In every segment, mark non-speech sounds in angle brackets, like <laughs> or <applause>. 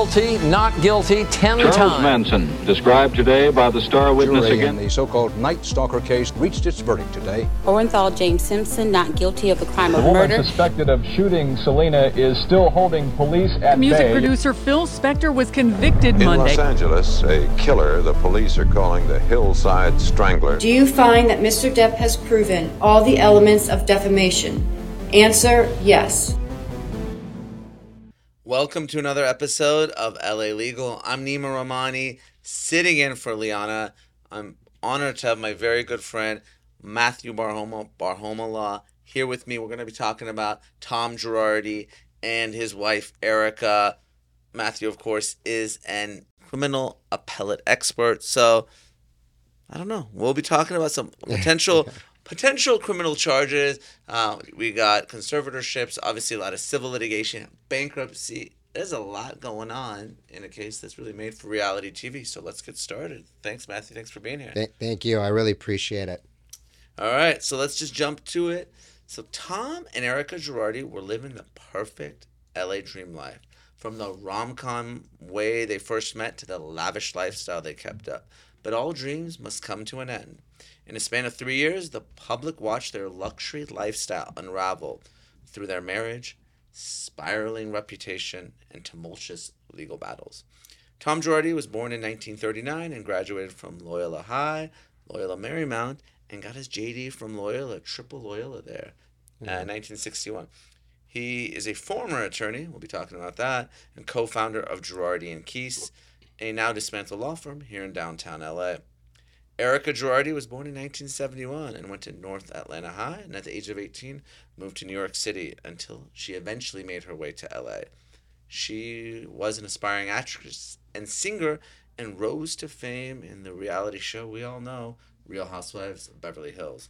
guilty, not guilty, 10 Charles times. Manson, described today by the star witness Jury in again. the so-called Night Stalker case reached its verdict today. Orenthal James Simpson not guilty of the crime The of woman murder. suspected of shooting Selena is still holding police at Music bay. producer Phil Spector was convicted In Monday. Los Angeles, a killer the police are calling the Hillside Strangler Do you find that Mr. Depp has proven all the elements of defamation? Answer yes. Welcome to another episode of LA Legal. I'm Neama Rahmani, sitting in for Liana. I'm honored to have my very good friend Matthew Barhoma, Barhoma Law, here with me. We're going to be talking about Tom Girardi and his wife Erika. Matthew, of course, is an criminal appellate expert. So, I don't know. We'll be talking about some <laughs> potential potential criminal charges. Uh, we got conservatorships, obviously a lot of civil litigation, bankruptcy. There's a lot going on in a case that's really made for reality TV. So let's get started. Thanks, Matthew. Thanks for being here. Th- thank you. I really appreciate it. All right, so let's just jump to it. So Tom and Erika Girardi were living the perfect LA dream life. From the rom-com way they first met to the lavish lifestyle they kept up. But all dreams must come to an end. In a span of three years, the public watched their luxury lifestyle unravel through their marriage, spiraling reputation, and tumultuous legal battles. Tom Girardi was born in 1939 and graduated from Loyola High, Loyola Marymount, and got his JD from Loyola, triple Loyola there, uh, 1961. He is a former attorney, we'll be talking about that, and co founder of Girardi and Keese, a now dismantled law firm here in downtown LA. Erika Girardi was born in 1971 and went to North Atlanta High, and at the age of 18, moved to New York City until she eventually made her way to LA. She was an aspiring actress and singer and rose to fame in the reality show we all know, Real Housewives of Beverly Hills.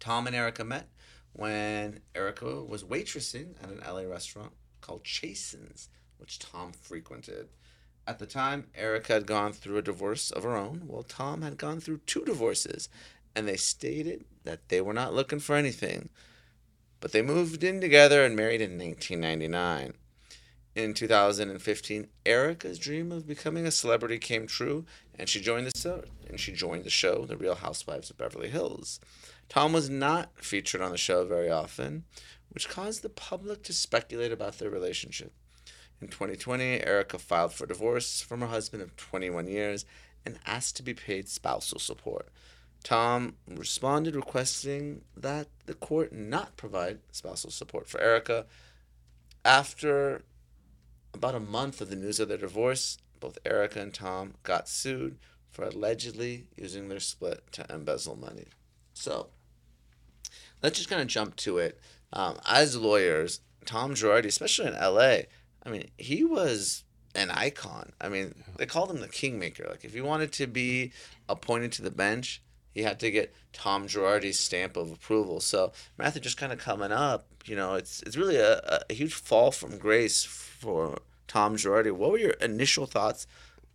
Tom and Erika met when Erika was waitressing at an LA restaurant called Chasen's, which Tom frequented. At the time, Erika had gone through a divorce of her own, while Tom had gone through two divorces, and they stated that they were not looking for anything. But they moved in together and married in 1999. In 2015, Erika's dream of becoming a celebrity came true, and she joined the show. And she joined the show, The Real Housewives of Beverly Hills. Tom was not featured on the show very often, which caused the public to speculate about their relationship. In 2020, Erika filed for divorce from her husband of 21 years and asked to be paid spousal support. Tom responded requesting that the court not provide spousal support for Erika. After about a month of the news of their divorce, both Erika and Tom got sued for allegedly using their split to embezzle money. So, let's just kind of jump to it. Um, as lawyers, Tom Girardi, especially in LA, I mean, he was an icon. I mean, they called him the kingmaker. Like, if he wanted to be appointed to the bench, he had to get Tom Girardi's stamp of approval. So, Matthew, just kind of coming up, you know, it's it's really a, a huge fall from grace for Tom Girardi. What were your initial thoughts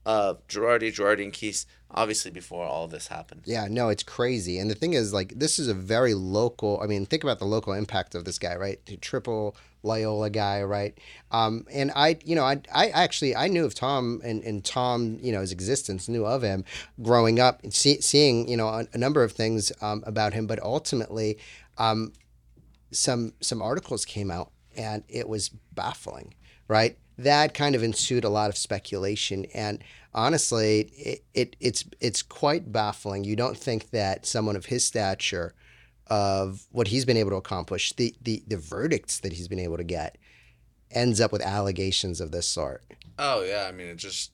of Girardi, Girardi, and Keese, obviously before all this happened? Yeah, no, it's crazy. And the thing is, like, this is a very local. I mean, think about the local impact of this guy, right? The triple Loyola guy, right? Um, and I, you know, I, I actually I knew of Tom and, and Tom, you know, his existence, knew of him growing up and see, seeing, you know, a, a number of things um, about him. But ultimately, um, some some articles came out, and it was baffling, right? That kind of ensued a lot of speculation, and honestly, it, it it's it's quite baffling. You don't think that someone of his stature, of what he's been able to accomplish, the the the verdicts that he's been able to get, ends up with allegations of this sort. Oh yeah, I mean it just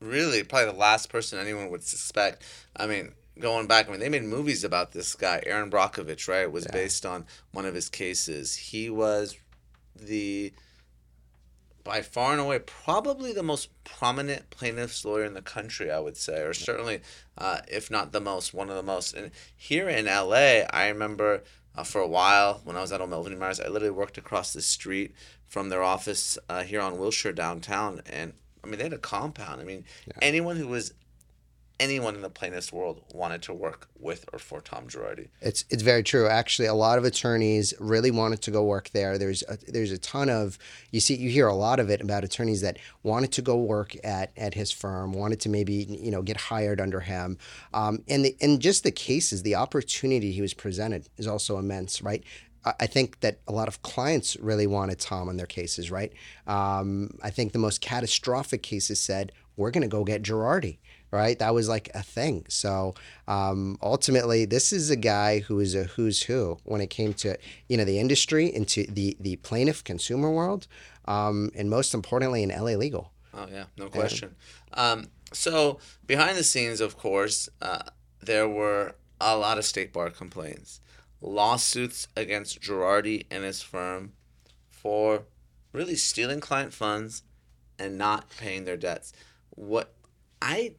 really probably the last person anyone would suspect. I mean, going back, I mean they made movies about this guy, Erin Brockovich, right? It was based on one of his cases. He was the by far and away probably the most prominent plaintiff's lawyer in the country, I would say, or certainly, uh, if not the most, one of the most. And here in LA, I remember uh, for a while when I was at Melvin Myers, I literally worked across the street from their office uh, here on Wilshire downtown, and I mean they had a compound. I mean anyone who was anyone in the plaintiff's world wanted to work with or for Tom Girardi. It's it's very true. Actually, a lot of attorneys really wanted to go work there. There's a, there's a ton of you see you hear a lot of it about attorneys that wanted to go work at at his firm, wanted to maybe you know get hired under him, um, and the and just the cases, the opportunity he was presented is also immense, right? I- think that a lot of clients really wanted Tom on their cases, right? Um, I think the most catastrophic cases said, "We're going to go get Girardi." Right? That was like a thing. So um, ultimately, this is a guy who is a who's who when it came to you know the industry, into the the plaintiff consumer world, um, and most importantly in LA legal. Oh yeah, no question. Um, so behind the scenes, of course, uh, there were a lot of state bar complaints, lawsuits against Girardi and his firm for really stealing client funds and not paying their debts. What I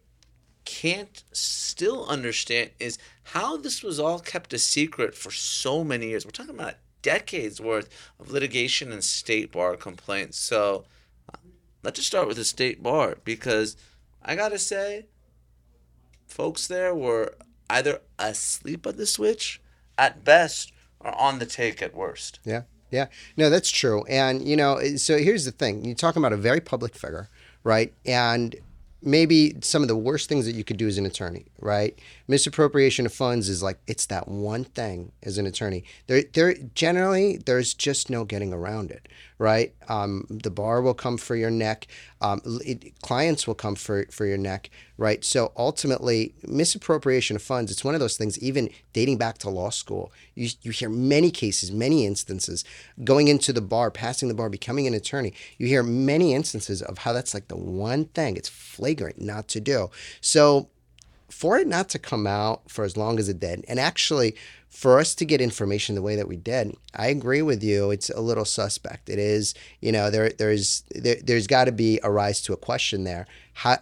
can't still understand is how this was all kept a secret for so many years. We're talking about decades worth of litigation and state bar complaints. So uh, let's just start with the state bar because I gotta say, folks there were either asleep at the switch at best or on the take at worst. Yeah. Yeah, no, that's true. And, you know, so here's the thing you're talking about a very public figure, right? And maybe some of the worst things that you could do as an attorney, right? Misappropriation of funds is like it's that one thing as an attorney. There, there generally there's just no getting around it, right? Um, the bar will come for your neck. Um, it, clients will come for for your neck, right? So ultimately, misappropriation of funds. It's one of those things. Even dating back to law school, you you hear many cases, many instances going into the bar, passing the bar, becoming an attorney. You hear many instances of how that's like the one thing. It's flagrant not to do. So for it not to come out for as long as it did, and actually for us to get information the way that we did, I agree with you. It's a little suspect. It is, you know, there there's there, there's got to be a rise to a question there. How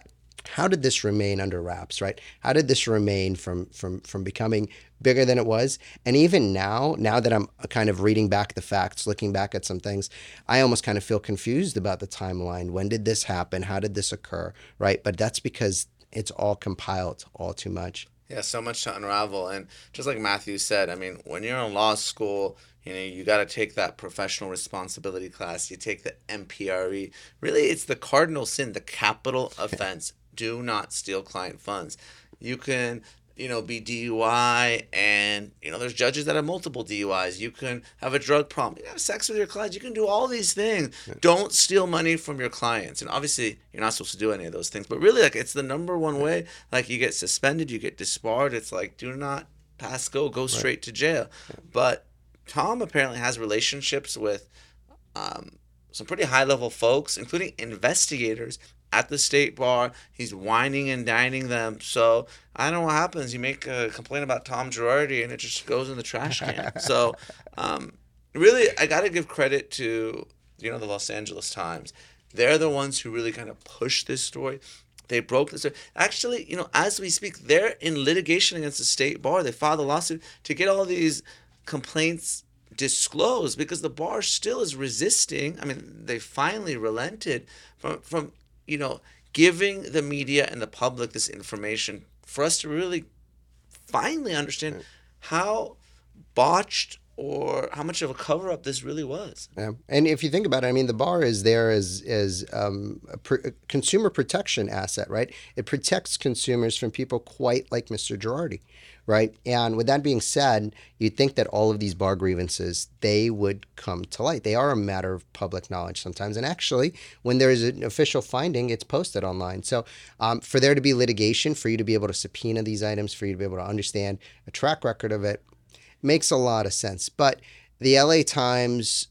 how did this remain under wraps, right? How did this remain from from from becoming bigger than it was? And even now, now that I'm kind of reading back the facts, looking back at some things, I almost kind of feel confused about the timeline. When did this happen? How did this occur? Right? But that's because it's all compiled all too much. Yeah, so much to unravel. And just like Matthew said, I mean, when you're in law school, you know, you got to take that professional responsibility class. You take the MPRE. Really, it's the cardinal sin, the capital <laughs> offense. Do not steal client funds. You can, you know, be DUI, and you know, there's judges that have multiple DUIs. You can have a drug problem. You can have sex with your clients. You can do all these things. Don't steal money from your clients. And obviously, you're not supposed to do any of those things. But really, like, it's the number one way. Like, you get suspended, you get disbarred. It's like, do not pass go, go straight to jail. But Tom apparently has relationships with um, some pretty high level folks, including investigators at the state bar. He's wining and dining them. So I don't know what happens. You make a complaint about Tom Girardi and it just goes in the trash can. <laughs> so um, really, I got to give credit to you know the Los Angeles Times. They're the ones who really kind of pushed this story. They broke this. Actually, you know, as we speak, they're in litigation against the state bar. They filed a lawsuit to get all these complaints disclosed because the bar still is resisting. I mean, they finally relented from from you know giving the media and the public this information for us to really finally understand how botched or how much of a cover up this really was. Yeah. And if you think about it, I mean, the bar is there as as um, a, pr- a consumer protection asset, right? It protects consumers from people quite like Mr. Girardi, right? And with that being said, you'd think that all of these bar grievances they would come to light. They are a matter of public knowledge sometimes, and actually, when there is an official finding, it's posted online. So, um, for there to be litigation, for you to be able to subpoena these items, for you to be able to understand a track record of it, makes a lot of sense. But the LA Times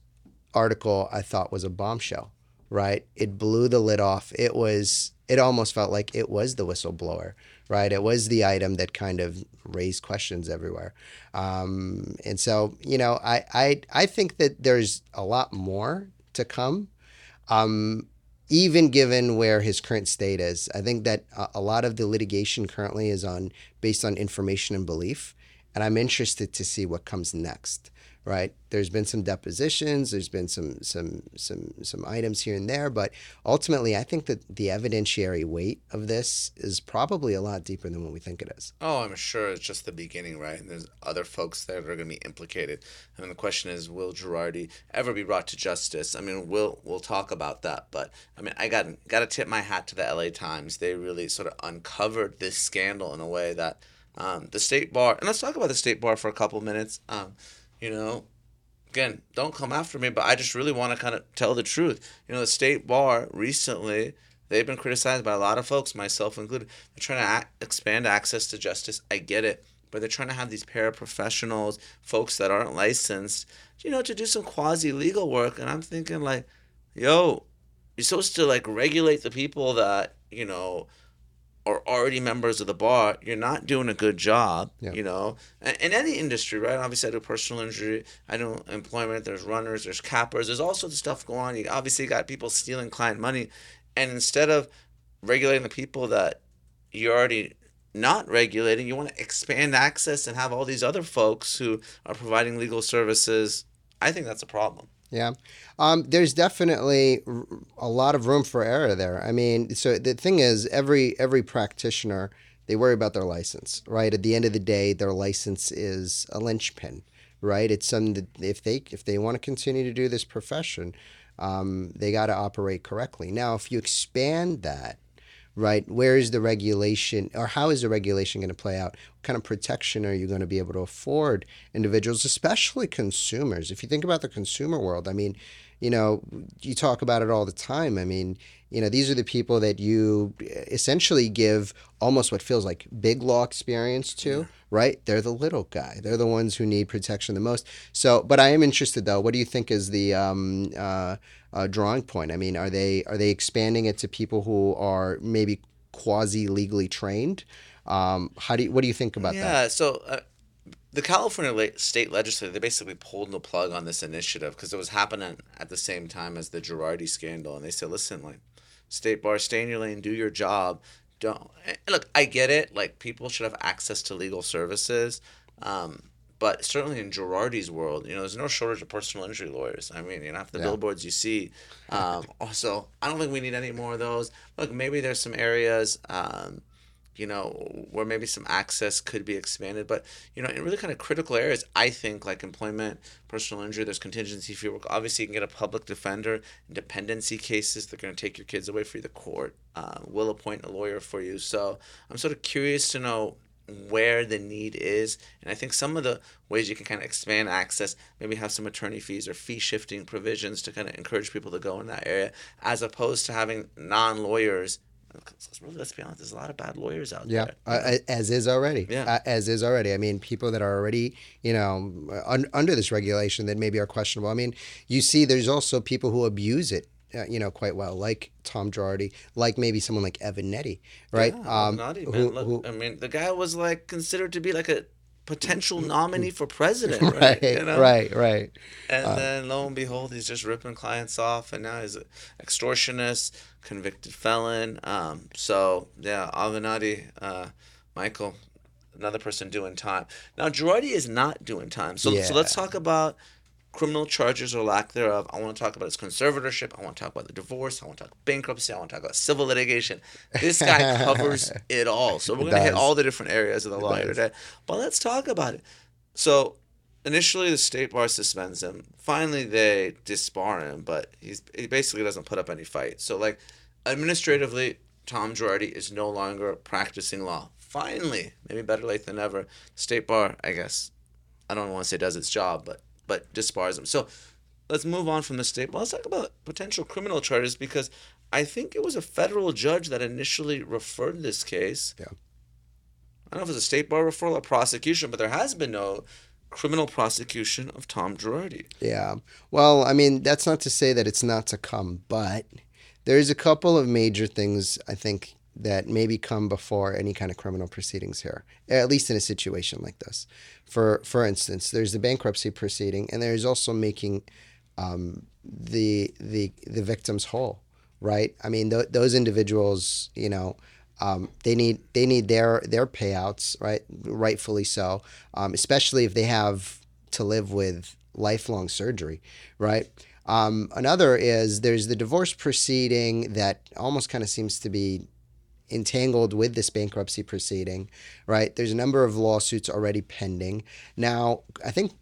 article I thought was a bombshell, right? It blew the lid off. It was it almost felt like it was the whistleblower, right? It was the item that kind of raised questions everywhere. Um, and so, you know, I, I I think that there's a lot more to come. Um, even given where his current state is, I think that a, a lot of the litigation currently is on based on information and belief and I'm interested to see what comes next, right? There's been some depositions, there's been some some some some items here and there, but ultimately, I think that the evidentiary weight of this is probably a lot deeper than what we think it is. Oh, I'm sure it's just the beginning, right? And there's other folks there that are going to be implicated. I mean, the question is, will Girardi ever be brought to justice? I mean, we'll we'll talk about that, but I mean, I got got to tip my hat to the L.A. Times. They really sort of uncovered this scandal in a way that um, the state bar. And let's talk about the state bar for a couple minutes. Um, you know, again, don't come after me, but I just really want to kind of tell the truth. You know, the state bar recently, they've been criticized by a lot of folks, myself included. They're trying to act, expand access to justice. I get it. But they're trying to have these paraprofessionals, folks that aren't licensed, you know, to do some quasi legal work. And I'm thinking, like, yo, you're supposed to, like, regulate the people that, you know, are already members of the bar, you're not doing a good job. Yeah. You know, in, in any industry, right? Obviously, I do personal injury, I do employment. There's runners, there's cappers, there's all sorts of stuff going on. You obviously got people stealing client money, and instead of regulating the people that you're already not regulating, you want to expand access and have all these other folks who are providing legal services. I think that's a problem. Yeah. Um, there's definitely a lot of room for error there. I mean, so the thing is, every every practitioner they worry about their license, right? At the end of the day, their license is a linchpin, right? It's something that if they if they want to continue to do this profession, um, they got to operate correctly. Now, if you expand that, right? Where is the regulation, or how is the regulation going to play out? What kind of protection are you going to be able to afford individuals, especially consumers? If you think about the consumer world, I mean, you know, you talk about it all the time. I mean, you know, these are the people that you essentially give almost what feels like big law experience to, right? They're the little guy. They're the ones who need protection the most. So, but I am interested though. What do you think is the um, uh, uh, drawing point? I mean, are they are they expanding it to people who are maybe quasi legally trained? Um, how do you, what do you think about that? Yeah, so uh, the California state legislature they basically pulled the plug on this initiative because it was happening at the same time as the Girardi scandal, and they said, "Listen, like, state bar, stay in your lane, do your job. Don't and look. I get it. Like, people should have access to legal services." Um, but certainly in Girardi's world, you know, there's no shortage of personal injury lawyers. I mean, you know, half the Yeah. billboards you see. Um, <laughs> also, I don't think we need any more of those. Look, maybe there's some areas, um, you know, where maybe some access could be expanded. But, you know, in really kind of critical areas, I think like employment, personal injury, there's contingency fee work. Obviously, you can get a public defender in dependency cases. They're going to take your kids away from you. The court uh, will appoint a lawyer for you. So I'm sort of curious to know where the need is. And I think some of the ways you can kind of expand access, maybe have some attorney fees or fee shifting provisions to kind of encourage people to go in that area, as opposed to having non lawyers. Let's be honest, there's a lot of bad lawyers out Yeah, there. uh, as is already. Yeah. Uh, as is already. I mean, people that are already, you know, un- under this regulation that maybe are questionable. I mean, you see, there's also people who abuse it. Uh, you know, quite well, like Tom Girardi, like maybe someone like Avenatti, right? Yeah, um, Naughty, who- man. Look, who- I mean, the guy was like considered to be like a potential nominee for president, right? <laughs> right, You know? right, right. And Uh, then lo and behold, he's just ripping clients off, and now he's an extortionist, convicted felon. Um, so yeah, Avenatti, uh, Michael, another person doing time. Now Girardi is not doing time. So so let's talk about criminal charges or lack thereof. I want to talk about his conservatorship. I want to talk about the divorce. I want to talk bankruptcy. I want to talk about civil litigation. This guy <laughs> covers it all. So we're going to hit all the different areas of the law here today. But let's talk about it. So initially, the state bar suspends him. Finally, they disbar him, but he's he basically doesn't put up any fight. So like administratively, Tom Girardi is no longer practicing law. Finally, maybe better late than never. State bar, I guess, I don't want to say does its job, but but disbars him. So let's move on from the state. Well, let's talk about potential criminal charges because I think it was a federal judge that initially referred this case. Yeah. I don't know if it's a state bar referral or prosecution, but there has been no criminal prosecution of Tom Girardi. Yeah. Well, I mean, that's not to say that it's not to come, but there's a couple of major things I think that maybe come before any kind of criminal proceedings here, at least in a situation like this. For for instance, there's the bankruptcy proceeding, and there's also making um, the the the victims whole, right? I mean, th- those individuals, you know. Um, they need they need their their payouts, right? Rightfully so, um, especially if they have to live with lifelong surgery, right? Um, another is there's the divorce proceeding that almost kind of seems to be entangled with this bankruptcy proceeding, right? There's a number of lawsuits already pending. Now, I think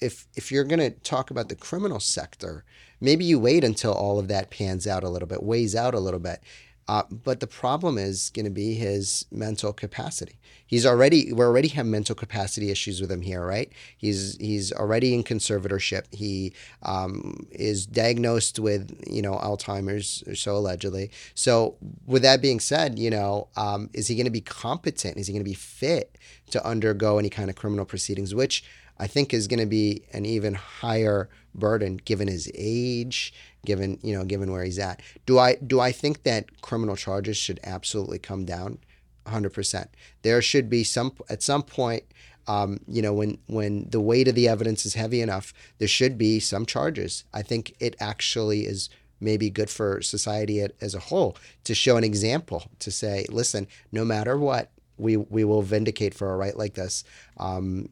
if if you're going to talk about the criminal sector, maybe you wait until all of that pans out a little bit, weighs out a little bit. Uh, but the problem is going to be his mental capacity. He's already we already have mental capacity issues with him here, right? He's he's already in conservatorship. He um, is diagnosed with you know Alzheimer's, or so allegedly. So with that being said, you know, um, is he going to be competent? Is he going to be fit to undergo any kind of criminal proceedings? Which I think is going to be an even higher burden given his age, given you know, given where he's at. Do I do I think that criminal charges should absolutely come down? 100%. There should be some at some point um, you know, when when the weight of the evidence is heavy enough, there should be some charges. I think it actually is maybe good for society as a whole to show an example to say, listen, no matter what, we we will vindicate for a right like this, um,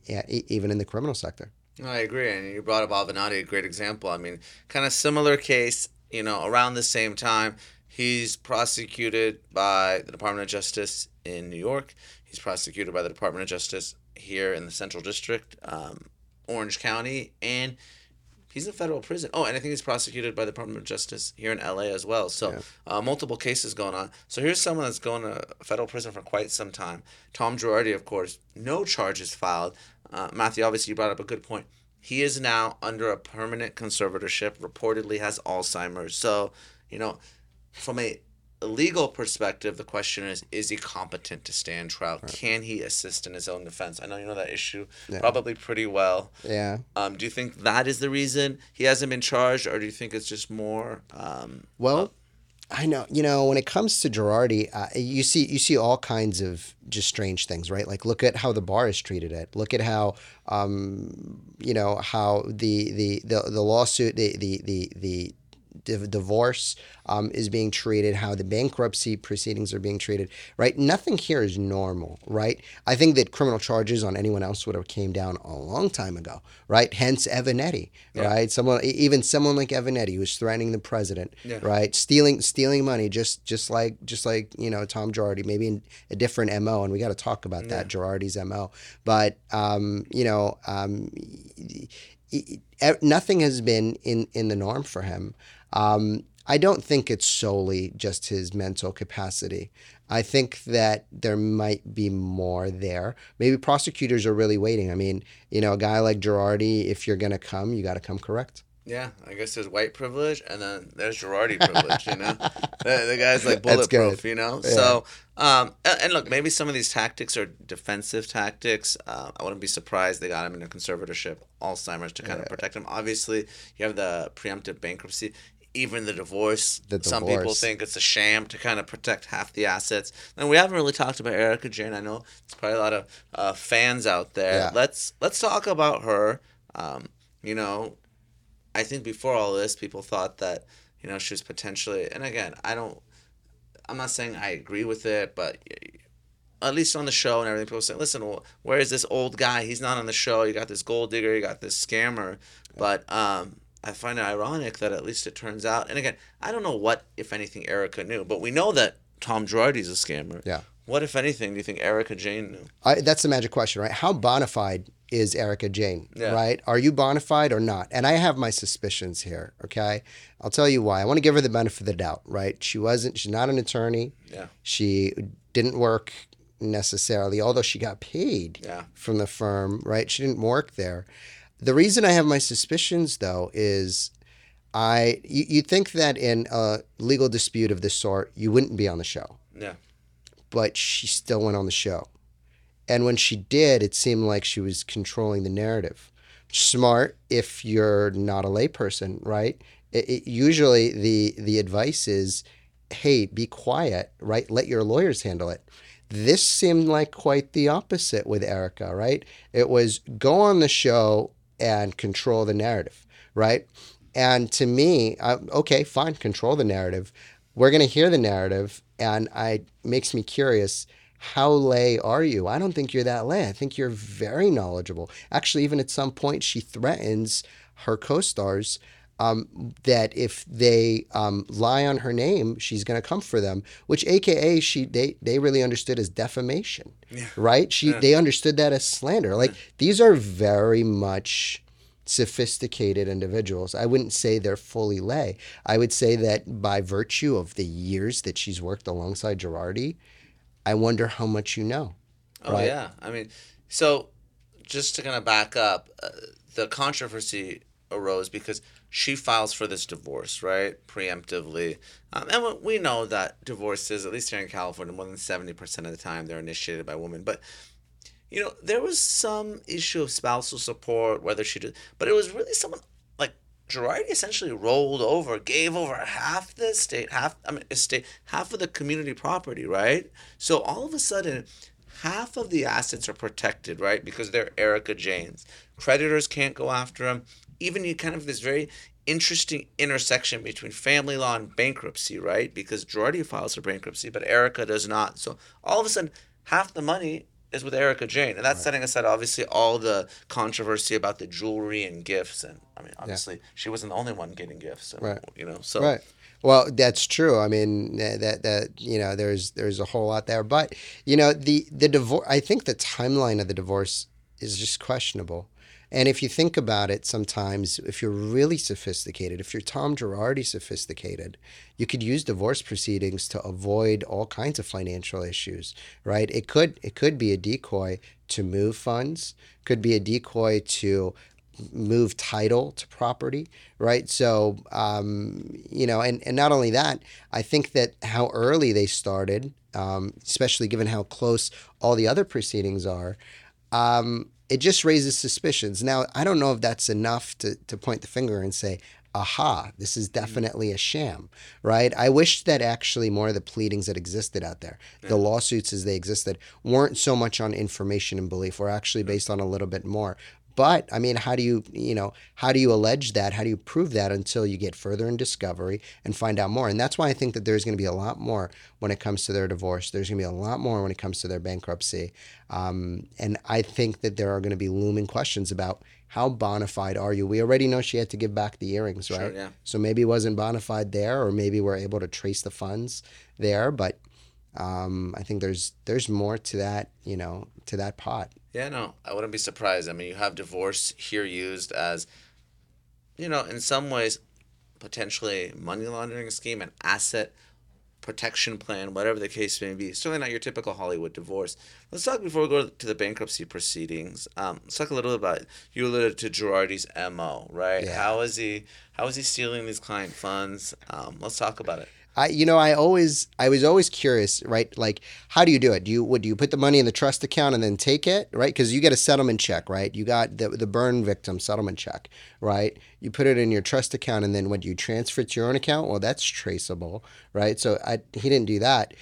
even in the criminal sector. I agree, and you brought up Avenatti, a great example. I mean, kind of similar case. You know, around the same time, he's prosecuted by the Department of Justice in New York. He's prosecuted by the Department of Justice here in the Central District, um, Orange County, and he's in federal prison. Oh, and I think he's prosecuted by the Department of Justice here in LA as well. So yeah. uh, multiple cases going on. So here's someone that's going to federal prison for quite some time. Tom Girardi, of course, no charges filed. Uh, Matthew, obviously, you brought up a good point. He is now under a permanent conservatorship. Reportedly has Alzheimer's. So you know, from a legal perspective, the question is: Is he competent to stand trial? Right. Can he assist in his own defense? I know you know that issue yeah. probably pretty well. Yeah. Um, do you think that is the reason he hasn't been charged, or do you think it's just more? Um, well, uh, I know. You know, when it comes to Girardi, uh, you see you see all kinds of just strange things, right? Like look at how the bar has treated it. Look at how, um, you know, how the the the, the lawsuit, the the the the divorce um, is being treated, how the bankruptcy proceedings are being treated, right? Nothing here is normal, right? I think that criminal charges on anyone else would have came down a long time ago, right? Hence Avenatti, yeah. right? Someone, even someone like Avenatti who's threatening the president, yeah. right? Stealing, stealing money, just, just like, just like you know Tom Girardi, maybe in a different mo, and we got to talk about yeah. that Girardi's mo. But um, you know, um, nothing has been in in the norm for him. Um, I don't think it's solely just his mental capacity. I think that there might be more there. Maybe prosecutors are really waiting. I mean, you know, a guy like Girardi, if you're going to come, you got to come correct. Yeah, I guess there's white privilege, and then there's Girardi privilege. You know, <laughs> the, the guy's like bulletproof. You know, yeah. so um, and, and, look, maybe some of these tactics are defensive tactics. Uh, I wouldn't be surprised they got him in a conservatorship, Alzheimer's, to kind yeah. of protect him. Obviously, you have the preemptive bankruptcy even the divorce. The divorce. Some people think it's a sham to kind of protect half the assets. And we haven't really talked about Erika Jayne. I know there's probably a lot of uh, fans out there. Yeah. Let's let's talk about her. Um, you know, I think before all this, people thought that you know she was potentially. And again, I don't. I'm not saying I agree with it, but at least on the show and everything, people say, "Listen, well, where is this old guy? He's not on the show. You got this gold digger. You got this scammer." But um, I find it ironic that at least it turns out, and again, I don't know what, if anything, Erika knew, but we know that Tom Girardi's a scammer. Yeah. What, if anything, do you think Erika Jayne knew? I, that's the magic question, right? How bona fide is Erika Jayne, yeah. right? Are you bona fide or not? And I have my suspicions here, okay? I'll tell you why. I want to give her the benefit of the doubt, right? She wasn't, she's not an attorney. Yeah. She didn't work necessarily, although she got paid yeah. from the firm, right? She didn't work there. The reason I have my suspicions, though, is I you, you'd think that in a legal dispute of this sort, you wouldn't be on the show. Yeah. But she still went on the show. And when she did, it seemed like she was controlling the narrative. Smart if you're not a layperson, right? It, it, usually the the advice is, hey, be quiet, right? Let your lawyers handle it. This seemed like quite the opposite with Erika, right? It was go on the show and control the narrative, right? And to me, I, okay, fine, control the narrative. We're going to hear the narrative, and I makes me curious how lay are you? I don't think you're that lay. I think you're very knowledgeable. Actually, even at some point, she threatens her co stars um, that if they um, lie on her name, she's going to come for them. Which, AKA, she they they really understood as defamation, right? She they understood that as slander. Like these are very much sophisticated individuals. I wouldn't say they're fully lay. I would say that by virtue of the years that she's worked alongside Girardi, I wonder how much you know. Oh right? yeah, I mean, so just to kind of back up, uh, the controversy arose because she files for this divorce, right, preemptively, um, and we- know that divorces, at least here in California, more than seventy percent of the time they're initiated by women, but. You know, there was some issue of spousal support, whether she did, but it was really someone like Girardi essentially rolled over, gave over half the estate, half I mean estate, half of the community property, right? So all of a sudden, half of the assets are protected, right? Because they're Erika Jayne's. Creditors can't go after them. Even you kind of this very interesting intersection between family law and bankruptcy, right? Because Girardi files for bankruptcy, but Erika does not. So all of a sudden, half the money is with Erika Jayne, and that's setting aside obviously all the controversy about the jewelry and gifts. And I mean, obviously, she wasn't the only one getting gifts, and, Right. You know, so Right. Well, that's true. I mean, that, that you know, there's there's a whole lot there, but you know, the the divorce. I think the timeline of the divorce is just questionable. And if you think about it, sometimes if you're really sophisticated, if you're Tom Girardi sophisticated, you could use divorce proceedings to avoid all kinds of financial issues, right? It could it could be a decoy to move funds, could be a decoy to move title to property, right? So, um, you know, and, and not only that, I think that how early they started, um, especially given how close all the other proceedings are, um, it just raises suspicions. Now, I don't know if that's enough to, to point the finger and say, aha, this is mm-hmm. definitely a sham, right? I wish that actually more of the pleadings that existed out there, the lawsuits as they existed, weren't so much on information and belief, were actually based on a little bit more. But I mean, how do you, you know, how do you allege that? How do you prove that until you get further in discovery and find out more? And that's why I think that there's going to be a lot more when it comes to their divorce. There's going to be a lot more when it comes to their bankruptcy. Um, and I think that there are going to be looming questions about how bona fide are you? We already know she had to give back the earrings, right? Sure, yeah. So maybe it wasn't bona fide there, or maybe we're able to trace the funds there. But um, I think there's there's more to that, you know, to that pot. Yeah, no, I wouldn't be surprised. I mean, you have divorce here used as, you know, in some ways, potentially money laundering scheme, an asset protection plan, whatever the case may be. Certainly not your typical Hollywood divorce. Let's talk before we go to the bankruptcy proceedings. Um, let's talk a little about you alluded to Girardi's mo, right? Yeah. How is he? How is he stealing these client funds? Um, let's talk about it. I you know I always I was always curious right? Like how do you do it? Do you would you put the money in the trust account and then take it? Right? Because you get a settlement check right? You got the the burn victim settlement check right? You put it in your trust account and then when you transfer it to your own account? Well that's traceable right? So I he didn't do that.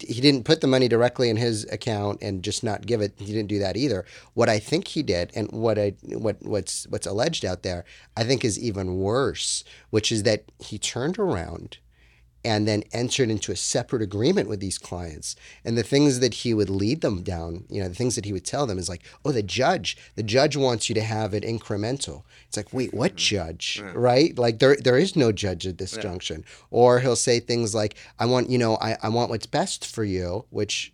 He didn't put the money directly in his account and just not give it. He didn't do that either. What I think he did and what I what what's what's alleged out there I think is even worse which is that he turned around and then entered into a separate agreement with these clients. And the things that he would lead them down, you know, the things that he would tell them is like, oh, the judge, the judge wants you to have it incremental. It's like, wait, what mm-hmm. judge? Right? Like there there is no judge at this junction. Or he'll say things like, I want, you know, I, I want what's best for you, which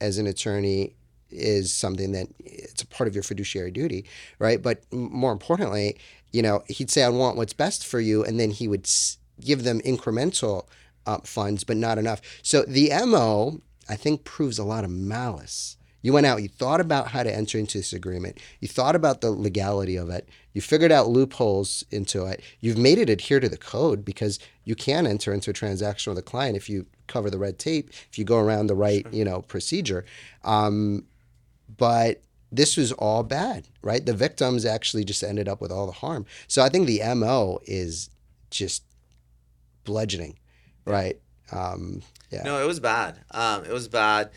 as an attorney is something that it's a part of your fiduciary duty, right? But more importantly, you know, he'd say, I want what's best for you. And then he would s- give them incremental uh, funds, but not enough. So the MO, I think, proves a lot of malice. You went out, you thought about how to enter into this agreement, you thought about the legality of it, you figured out loopholes into it, you've made it adhere to the code because you can enter into a transaction with a client if you cover the red tape, if you go around the right, you know, procedure. Um, but this was all bad, right? The victims actually just ended up with all the harm. So I think the MO is just bludgeoning, right? Um, yeah. No, it was bad. Um, it was bad.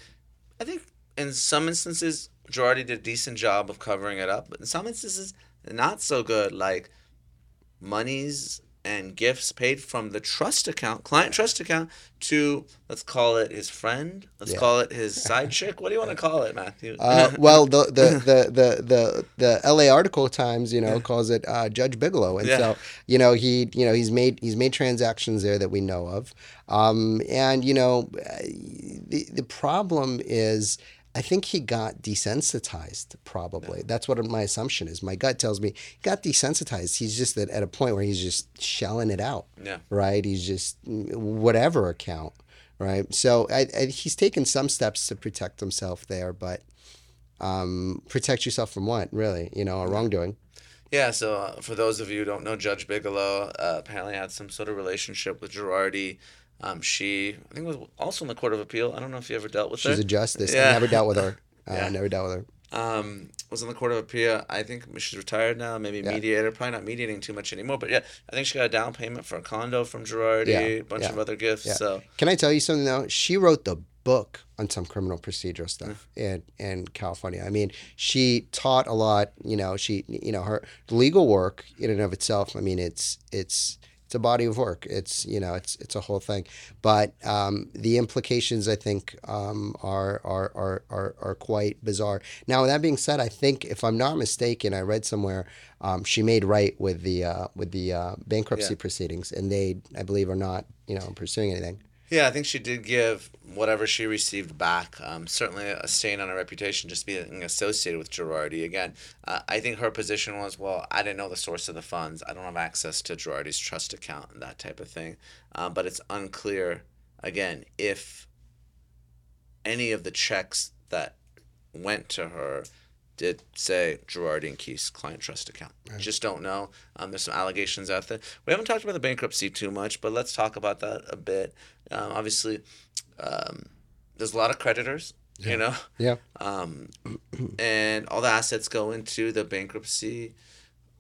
I think in some instances, Girardi did a decent job of covering it up, but in some instances, not so good. Like monies and gifts paid from the trust account, client trust account, to let's call it his friend, let's Yeah. call it his side chick. What do you want to call it, Matthew? Uh, well, the, the, <laughs> the, the, the, the LA Article Times, you know, calls it uh, Judge Bigelow, and Yeah. so you know he, you know, he's made he's made transactions there that we know of, um, and you know, uh, the the problem is. I think he got desensitized. Probably that's what my assumption is. My gut tells me he got desensitized. He's just at, at a point where he's just shelling it out. Yeah. Right. He's just whatever account. Right. So I, I, he's taken some steps to protect himself there, but um, protect yourself from what really you know a wrongdoing Yeah, so uh, for those of you who don't know, Judge Bigelow uh, apparently had some sort of relationship with Girardi. Um, she, I think, was also in the Court of Appeal. I don't know if you ever dealt with her. she's a justice Yeah. i never dealt with her <laughs> uh, Yeah. never dealt with her um, was in the Court of Appeal. I think she's retired now, maybe Yeah. mediator, probably not mediating too much anymore. But yeah, I think she got a down payment for a condo from Girardi, Yeah, a bunch yeah, of other gifts. So can i tell you something though she wrote the book on some criminal procedural stuff in in california i mean she taught a lot you know she you know her legal work in and of itself i mean it's it's it's a body of work. It's you know it's it's a whole thing, but um, the implications I think um, are, are are are are quite bizarre. Now that being said, I think if I'm not mistaken, I read somewhere um, she made right with the uh, with the uh, bankruptcy Yeah. proceedings, and they I believe are not you know pursuing anything. Yeah, I think she did give whatever she received back. Um, certainly a stain on her reputation just being associated with Girardi. Again, uh, I think her position was, well, I didn't know the source of the funds. I don't have access to Girardi's trust account and that type of thing. Um, but it's unclear, again, if any of the checks that went to her did say Girardi and Keese client trust account. Just don't know. Um, there's some allegations out there. We haven't talked about the bankruptcy too much, but let's talk about that a bit. Um, obviously, um, there's a lot of creditors, you know, Yeah. um, and all the assets go into the bankruptcy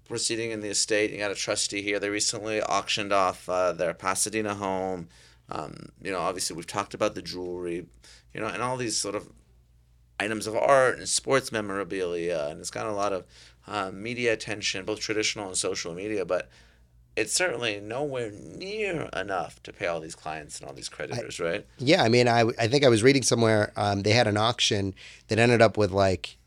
proceeding in the estate. You got a trustee here. They recently auctioned off uh, their Pasadena home. Um, you know, obviously we've talked about the jewelry, you know, and all these sort of items of art and sports memorabilia, and it's got a lot of uh, media attention, both traditional and social media. But it's certainly nowhere near enough to pay all these clients and all these creditors, right? Yeah, I mean, I, I think I was reading somewhere um, they had an auction that ended up with like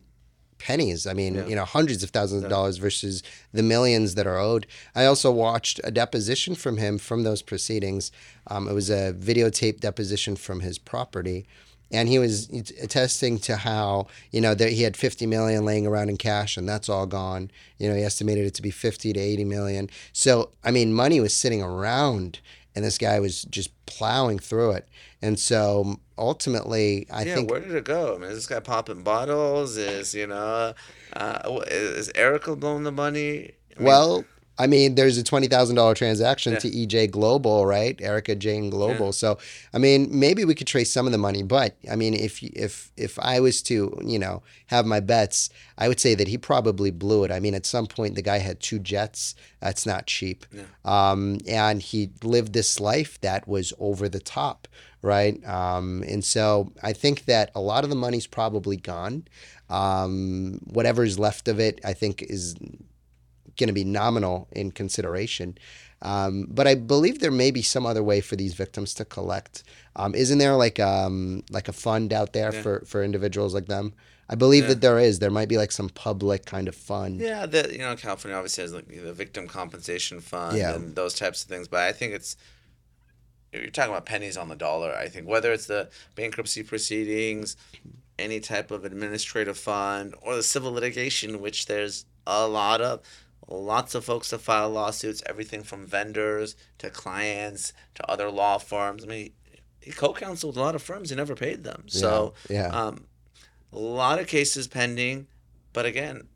pennies. I mean, Yeah. you know, hundreds of thousands of dollars versus the millions that are owed. I also watched a deposition from him from those proceedings. Um, it was a videotape deposition from his property. And he was attesting to how you know that he had 50 million laying around in cash, and that's all gone. You know, he estimated it to be 50 to 80 million. So, I mean, money was sitting around, and this guy was just plowing through it. And so, ultimately, I yeah, think where did it go? I mean, is this guy popping bottles? Is you know, uh, is Erika blowing the money? I mean, Well, I mean, there's a twenty thousand dollar transaction Yeah. to EJ Global, right? Erika Jayne Global. Yeah. So, I mean, maybe we could trace some of the money, but I mean, if if if I was to, you know, have my bets, I would say that he probably blew it. I mean, at some point, the guy had two jets. That's not cheap. Yeah. Um, and he lived this life that was over the top, right? Um, and so I think that a lot of the money's probably gone. Um, whatever's left of it, I think, is going to be nominal in consideration. Um, but I believe there may be some other way for these victims to collect. Um, isn't there like um, like a fund out there Yeah. for, for individuals like them? I believe Yeah. that there is. There might be like some public kind of fund. Yeah, the you know California obviously has like the victim compensation fund Yeah. and those types of things, but I think it's you're talking about pennies on the dollar. I think whether it's the bankruptcy proceedings, any type of administrative fund, or the civil litigation, which there's a lot of. Lots of folks that file lawsuits, everything from vendors to clients to other law firms. I mean, he co-counseled a lot of firms. He never paid them. So, yeah. Um, a lot of cases pending, but again,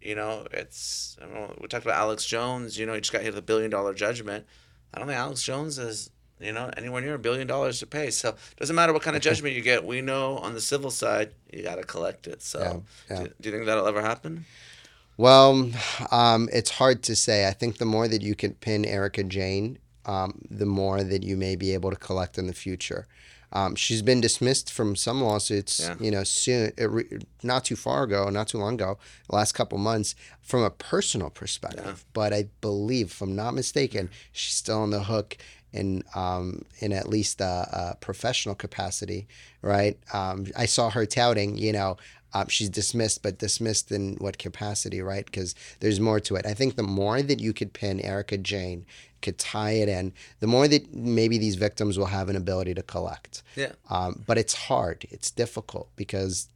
you know, it's I don't know, we talked about Alex Jones. You know, he just got hit with a billion dollar judgment. I don't think Alex Jones is you know anywhere near a billion dollars to pay. So it doesn't matter what kind of judgment you get. We know on the civil side you got to collect it. So Yeah, yeah. Do, do you think that'll ever happen? Well, um, it's hard to say. I think the more that you can pin Erika Jayne, um, the more that you may be able to collect in the future. Um, she's been dismissed from some lawsuits, Yeah. you know, soon, uh, re- not too far ago, not too long ago, the last couple months, from a personal perspective. But I believe, if I'm not mistaken, she's still on the hook in um, in at least a, a professional capacity, right? Um, I saw her touting, you know, um, she's dismissed, but dismissed in what capacity, right? Because there's more to it. I think the more that you could pin Erika Jayne, could tie it in, the more that maybe these victims will have an ability to collect. Yeah. Um, but it's hard. It's difficult because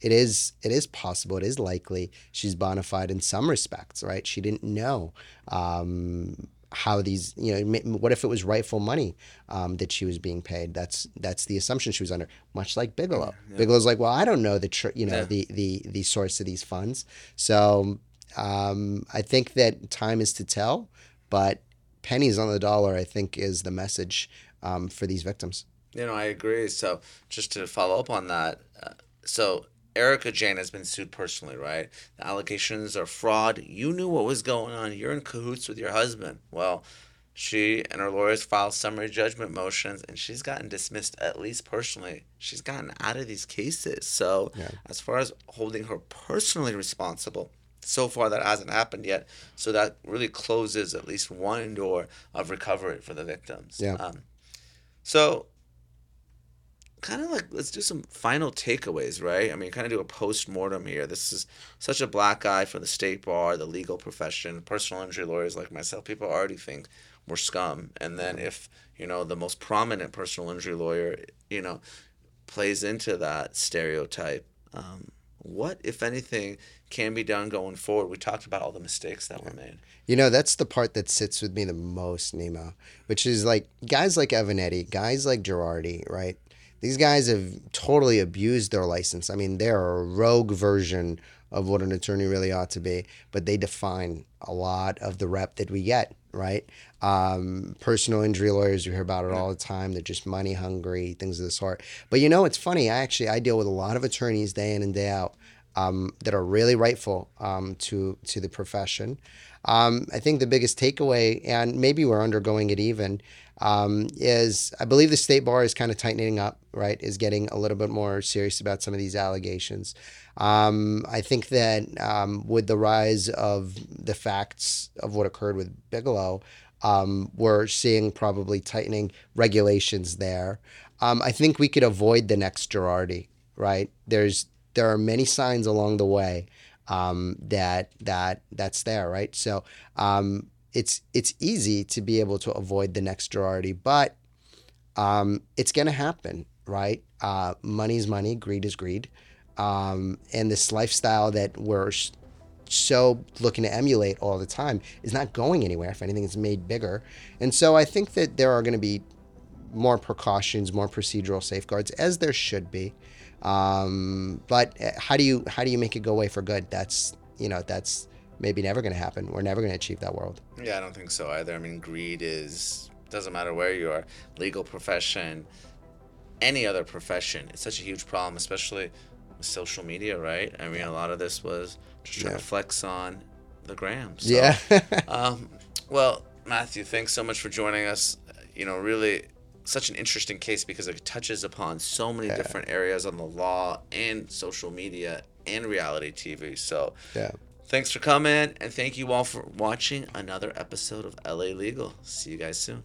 it is it is possible. It is likely she's bona fide in some respects, right? She didn't know um, how these you know what if it was rightful money um, that she was being paid? That's that's the assumption she was under much like bigelow. Bigelow's like well i don't know the tr- you know Yeah. the, the the source of these funds. So um, i think that time is to tell but pennies on the dollar i think is the message um, for these victims. You know, I agree. So just to follow up on that, uh, so Erika Jayne has been sued personally, right? The allegations are fraud. You knew what was going on. You're in cahoots with your husband. Well, she and her lawyers filed summary judgment motions, and she's gotten dismissed at least personally. She's gotten out of these cases. So as far as holding her personally responsible. So far, that hasn't happened yet. So that really closes at least one door of recovery for the victims. Yeah. Um, so kind of like let's do some final takeaways, right? I mean, kind of do a post mortem here. This is such a black eye for the state bar, the legal profession, personal injury lawyers like myself. People already think we're scum, and then if you know the most prominent personal injury lawyer, you know, plays into that stereotype. Um, what, if anything, can be done going forward? We talked about all the mistakes that were made. You know, that's the part that sits with me the most, Neama, which is like guys like Avenatti, guys like Girardi, right? These guys have totally abused their license. I mean, they're a rogue version of what an attorney really ought to be, but they define a lot of the rep that we get, right? Um, personal injury lawyers, you hear about it all the time. They're just money hungry, things of the sort. But you know, it's funny. I actually I deal with a lot of attorneys day in and day out um, that are really rightful um, to to the profession. Um, I think the biggest takeaway, and maybe we're undergoing it even, um, is I believe the state bar is kind of tightening up, right? Is getting a little bit more serious about some of these allegations. Um, I think that um, with the rise of the facts of what occurred with Bigelow, um, we're seeing probably tightening regulations there. Um, I think we could avoid the next Girardi, right? There's there are many signs along the way um, that that that's there, right? So um, it's it's easy to be able to avoid the next Girardi, but um, it's going to happen, right? Uh, money's money, greed is greed, um, and this lifestyle that we're so looking to emulate all the time is not going anywhere. If anything, it's made bigger, and so I think that there are going to be more precautions, more procedural safeguards, as there should be. Um, but uh, how do you how do you make it go away for good? That's you know that's maybe never going to happen. We're never going to achieve that world. Yeah, I don't think so either. I mean, greed is doesn't matter where you are, legal profession, any other profession. It's such a huge problem, especially with social media, right? I mean, a lot of this was just trying Yeah. to flex on the gram. So, Yeah. <laughs> um, well, Matthew, thanks so much for joining us. You know, really such an interesting case because it touches upon so many different areas on the law and social media and reality TV. So, Yeah. Thanks for coming, and thank you all for watching another episode of LA Legal. See you guys soon.